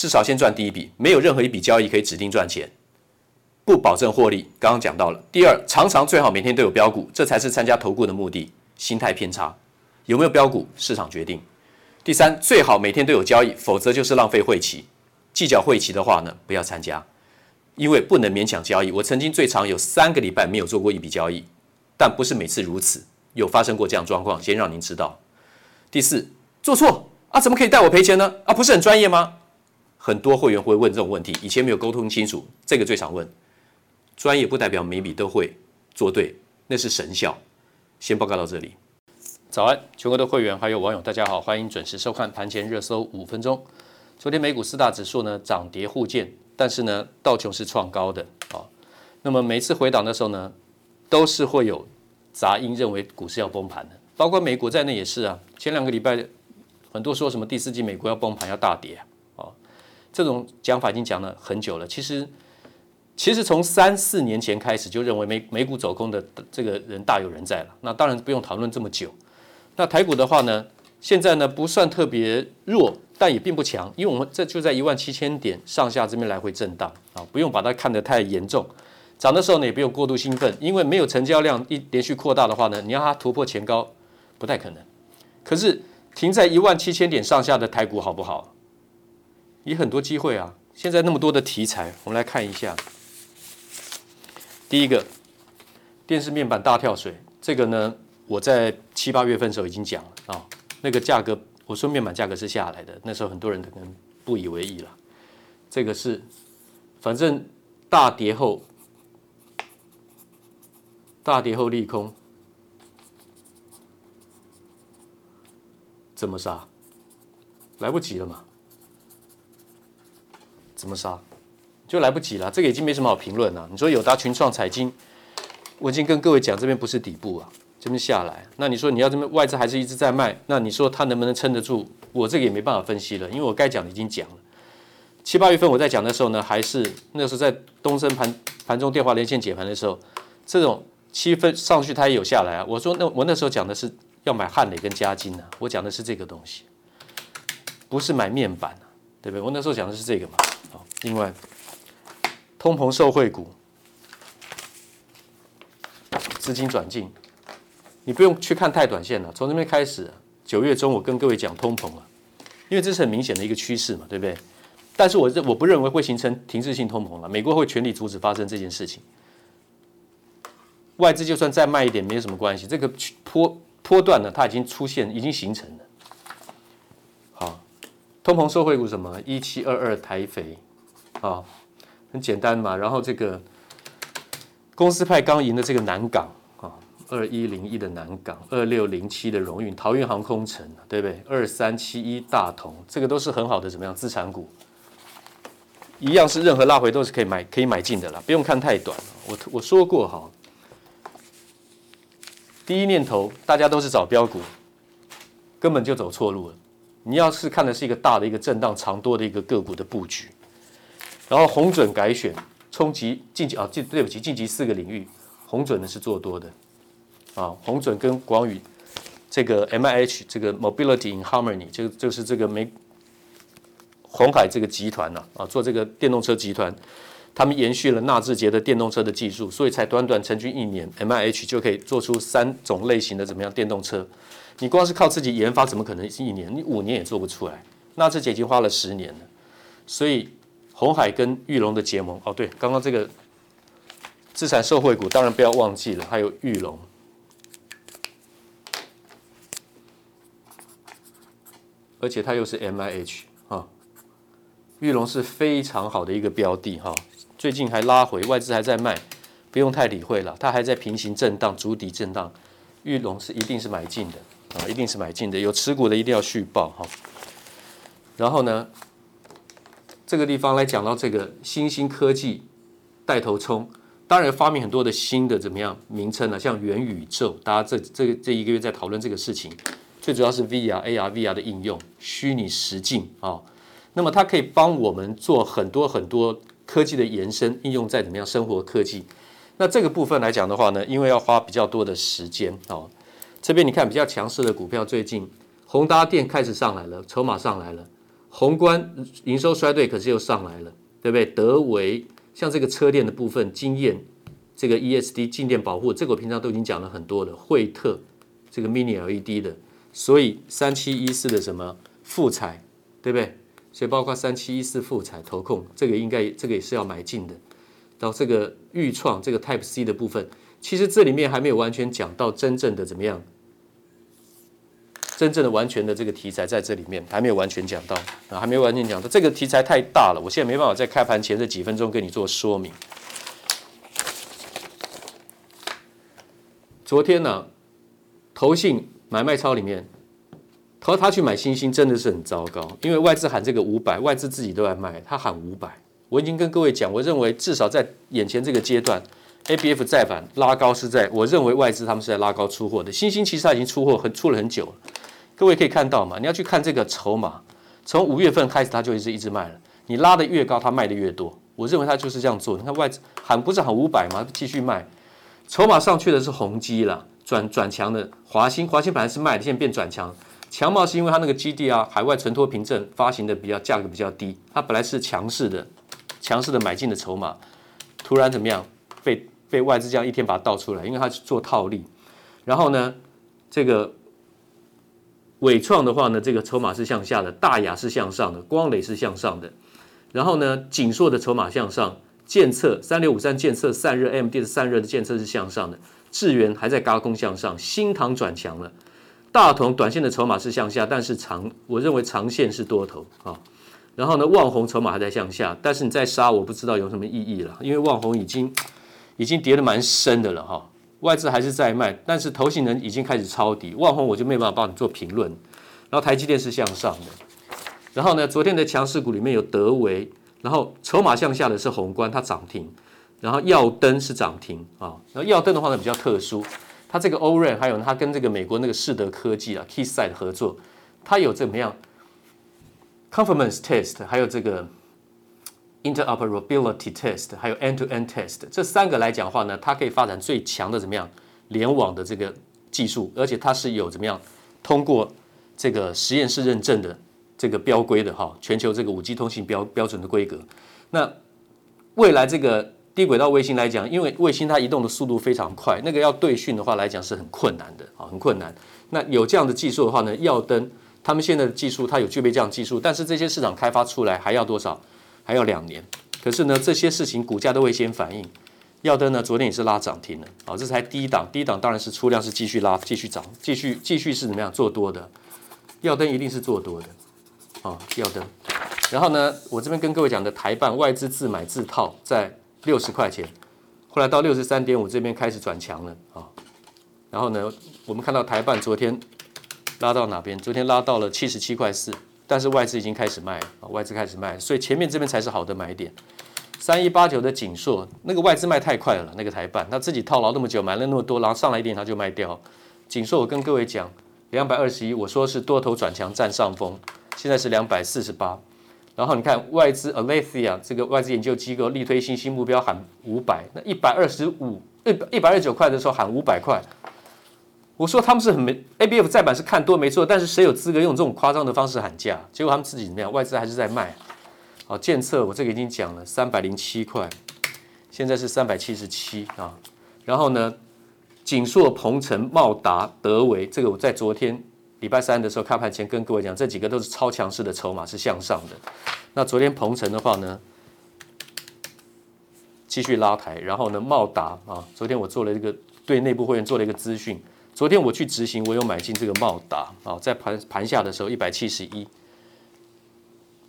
至少先赚第一笔。没有任何一笔交易可以指定赚钱，不保证获利。刚刚讲到了。第二，常常最好每天都有标股，这才是参加投顾的目的。心态偏差，有没有标股，市场决定。第三，最好每天都有交易，否则就是浪费会期。计较会期的话呢，不要参加，因为不能勉强交易。我曾经最长有三个礼拜没有做过一笔交易，但不是每次如此，有发生过这样状况，先让您知道。第四，做错啊，怎么可以带我赔钱呢？啊，不是很专业吗？很多会员会问这种问题，以前没有沟通清楚，这个最常问。专业不代表每笔都会做对，那是神效。先报告到这里。早安，全国的会员还有网友，大家好，欢迎准时收看盘前热搜五分钟。昨天美股四大指数呢涨跌互见，但是呢道琼是创高的啊。那么每次回档的时候呢，都是会有杂音认为股市要崩盘的，包括美国在内也是啊。前两个礼拜很多说什么第四季美国要崩盘要大跌啊，这种讲法已经讲了很久了。其实其实从三四年前开始就认为美美股走空的这个人大有人在了，那当然不用讨论这么久。那台股的话呢，现在呢不算特别弱，但也并不强，因为我们这就在一万七千点上下这边来回震荡啊，不用把它看得太严重。涨的时候呢也不用过度兴奋，因为没有成交量一连续扩大的话呢，你要它突破前高不太可能。可是停在一万七千点上下的台股好不好？也很多机会啊。现在那么多的题材，我们来看一下。第一个，电视面板大跳水，这个呢。我在七八月份的时候已经讲了啊、那个价格，我说面板价格是下来的，那时候很多人可能不以为意了。这个是，反正大跌后，大跌后利空，怎么杀？来不及了嘛？怎么杀？就来不及了，这个已经没什么好评论了。你说友达、群创、彩晶，我已经跟各位讲，这边不是底部啊。这边下来，那你说你要这边外资还是一直在卖？那你说它能不能撑得住？我这个也没办法分析了，因为我该讲的已经讲了。七八月份我在讲的时候呢，还是那时候在东森盘盘中电话连线解盘的时候，这种七分上去它也有下来啊。我说那我那时候讲的是要买汉磊跟嘉金啊，我讲的是这个东西，不是买面板啊，对不对？我那时候讲的是这个嘛。另外通膨受惠股，资金转进。你不用去看太短线了，从这边开始，九月中我跟各位讲通膨了，因为这是很明显的一个趋势嘛，对不对？但是我认我不认为会形成停滞性通膨了，美国会全力阻止发生这件事情。外资就算再卖一点没有什么关系，这个坡坡段呢，它已经出现，已经形成了。好，通膨受惠股什么？一七二二台肥，啊，很简单嘛。然后这个公司派刚赢的这个南港啊，二一零一的南港，二六零七的荣运，桃园航空城，对不对？二三七一大同，这个都是很好的怎么样资产股？一样是任何拉回都是可以买可以买进的啦，不用看太短。我我说过哈。第一念头，大家都是找标股，根本就走错路了。你要是看的是一个大的一个震荡长多的一个个股的布局，然后红准改选，冲击晋级啊，对对不起，晋级四个领域，红准呢是做多的啊，红准跟广宇这个 MIH 这个 Mobility in Harmony 就就是这个美红海这个集团呐啊，做这个电动车集团。他们延续了纳智捷的电动车的技术，所以才短短成军一年，MIH 就可以做出三种类型的怎么样电动车？你光是靠自己研发，怎么可能是一年？你五年也做不出来。纳智捷已经花了十年了，所以红海跟玉龙的结盟。哦，对，刚刚这个资产受惠股，当然不要忘记了，还有玉龙，而且它又是 MIH 啊，玉龙是非常好的一个标的哈。最近还拉回，外资还在卖，不用太理会了。它还在平行震荡、筑底震荡。玉龙是一定是买进的啊，一定是买进的。有持股的一定要续报哈。然后呢，这个地方来讲到这个新兴科技带头冲，当然发明很多的新的怎么样名称呢？像元宇宙，大家这这这一个月在讨论这个事情，最主要是 VR、AR、VR 的应用，虚拟实境啊。那么它可以帮我们做很多很多。科技的延伸应用在怎么样生活科技？那这个部分来讲的话呢，因为要花比较多的时间哦。这边你看比较强势的股票，最近宏达电开始上来了，筹码上来了。宏观营收衰退，可是又上来了，对不对？德维像这个车电的部分，经验这个 ESD 静电保护，这个我平常都已经讲了很多了。惠特这个 Mini LED 的，所以三七一四的什么富彩，对不对？所以包括三七一四富彩投控，这个应该这个也是要买进的。到这个预创这个 Type C 的部分，其实这里面还没有完全讲到真正的怎么样，真正的完全的这个题材在这里面还没有完全讲到啊，还没有完全讲到。这个题材太大了，我现在没办法在开盘前这几分钟跟你做说明。昨天呢，投信买卖超里面。投他去买星星真的是很糟糕，因为外资喊这个五百，外资自己都在卖，他喊五百。我已经跟各位讲，我认为至少在眼前这个阶段，ABF 再反拉高是在，我认为外资他们是在拉高出货的。星星其实他已经出货很出了很久了，各位可以看到嘛，你要去看这个筹码，从五月份开始他就一直一直卖了，你拉得越高，它卖得越多。我认为它就是这样做。你看外资喊不是喊五百吗？继续卖，筹码上去的是宏基了，转转强的华兴，华兴本来是卖的，现在变转强。强茂是因为它那个基地啊，海外存托凭证发行的比较价格比较低，它本来是强势的，强势的买进的筹码，突然怎么样被被外资这样一天把它倒出来，因为它是做套利。然后呢，这个纬创的话呢，这个筹码是向下的，大亚是向上的，光磊是向上的。然后呢，景硕的筹码向上，建测三六五三建测散热 M D 的散热的建测是向上的，智源还在高空向上，新唐转强了。大同短线的筹码是向下，但是长我认为长线是多头啊。然后呢，旺宏筹码还在向下，但是你再杀我不知道有什么意义了，因为旺宏已经已经跌得蛮深的了哈。外资还是在卖，但是投信人已经开始抄底，旺宏我就没办法帮你做评论。然后台积电是向上的，然后呢，昨天的强势股里面有德维，然后筹码向下的是宏观，它涨停，然后耀登是涨停啊。然后耀登的话呢比较特殊。它这个 ORAN 还有它跟这个美国那个世德科技啊 Keysight 合作，它有怎么样 Conformance Test，还有这个 Interoperability Test，还有 End-to-End Test，这三个来讲的话呢，它可以发展最强的怎么样联网的这个技术，而且它是有怎么样通过这个实验室认证的这个标规的哈，全球这个五 G 通信标标准的规格。那未来这个。低轨道卫星来讲，因为卫星它移动的速度非常快，那个要对讯的话来讲是很困难的啊，很困难。那有这样的技术的话呢，耀登他们现在的技术，它有具备这样技术，但是这些市场开发出来还要多少？还要两年。可是呢，这些事情股价都会先反应。耀登呢，昨天也是拉涨停了，啊，这才第一档，第一档当然是出量是继续拉，继续涨，继续继续是怎么样做多的，耀登一定是做多的，啊，耀登，然后呢，我这边跟各位讲的台办外资自买自套在六十块钱，后来到六十三点五这边开始转强了。啊，然后呢，我们看到台办昨天拉到哪边？昨天拉到了七十七块四，但是外资已经开始卖啊，外资开始卖，所以前面这边才是好的买点。三一八九的景硕，那个外资卖太快了，那个台办他自己套牢那么久，买了那么多，然后上来一点他就卖掉。景硕，我跟各位讲，两百二十一，我说是多头转强占上风，现在是两百四十八。然后你看外资 a l e t h i a 这个外资研究机构力推信心目标喊五百，那一百二十五一百一百二十九块的时候喊五百块，我说他们是很没 ABF 再版是看多没错，但是谁有资格用这种夸张的方式喊价？结果他们自己怎么样？外资还是在卖。好，建测我这个已经讲了，三百零七块，现在是三百七十七啊。然后呢，景硕、鹏程、茂达、德维，这个我在昨天礼拜三的时候开盘前跟各位讲，这几个都是超强势的筹码，是向上的。那昨天鹏程的话呢，继续拉抬，然后呢，茂达啊，昨天我做了一个对内部会员做了一个资讯，昨天我去执行，我有买进这个茂达啊，在盘盘下的时候一百七十一。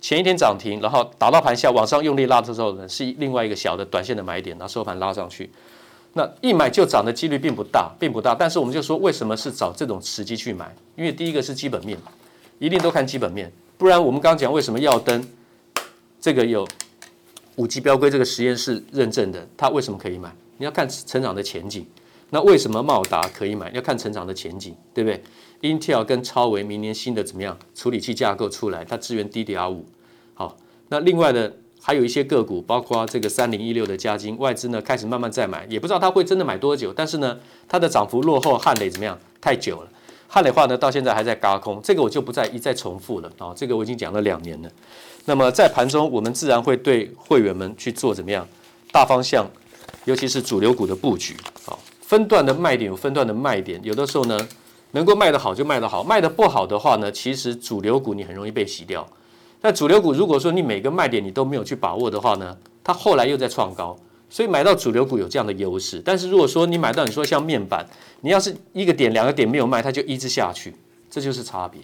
前一天涨停，然后打到盘下往上用力拉的时候呢，是另外一个小的短线的买点，然后收盘拉上去。那一买就涨的几率并不大，并不大。但是我们就说，为什么是找这种时机去买？因为第一个是基本面，一定都看基本面，不然我们刚讲为什么耀登这个有五 G 标规这个实验室认证的，它为什么可以买？你要看成长的前景。那为什么茂达可以买？要看成长的前景，对不对？Intel 跟超微明年新的怎么样处理器架构出来，它支援 DDR 五。好，那另外的还有一些个股，包括这个三零一六的嘉金，外资呢开始慢慢在买，也不知道它会真的买多久，但是呢，它的涨幅落后汉磊怎么样？太久了，汉磊化呢到现在还在嘎空，这个我就不再一再重复了啊，这个我已经讲了两年了。那么在盘中，我们自然会对会员们去做怎么样大方向，尤其是主流股的布局。好，分段的卖点有分段的卖点，有的时候呢。能够卖得好就卖得好，卖得不好的话呢，其实主流股你很容易被洗掉。那主流股如果说你每个卖点你都没有去把握的话呢，它后来又在创高，所以买到主流股有这样的优势。但是如果说你买到你说像面板，你要是一个点两个点没有卖，它就一直下去，这就是差别。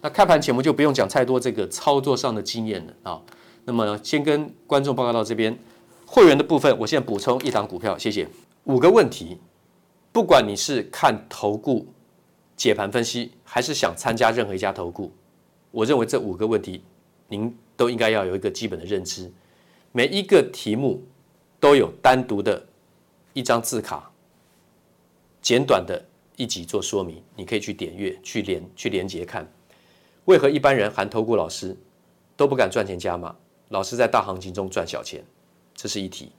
那开盘前我们就不用讲太多这个操作上的经验了啊。那么先跟观众报告到这边，会员的部分我现在补充一档股票，谢谢。五个问题，不管你是看投顾。解盘分析，还是想参加任何一家投顾，我认为这五个问题，您都应该要有一个基本的认知。每一个题目都有单独的一张字卡，简短的一集做说明，你可以去点阅、去连、去连接看。为何一般人含投顾老师都不敢赚钱加码？老师在大行情中赚小钱，这是一题。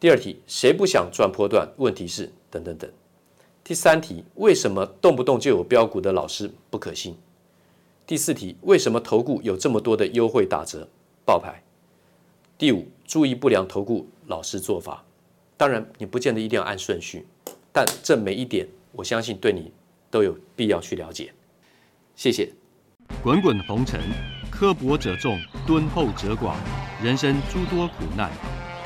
第二题，谁不想赚波段？问题是等等等。第三题，为什么动不动就有标股的老师不可信？第四题，为什么投顾有这么多的优惠打折爆牌？第五，注意不良投顾老师做法。当然，你不见得一定要按顺序，但这每一点，我相信对你都有必要去了解。谢谢。滚滚红尘，刻薄者众，敦厚者寡；人生诸多苦难，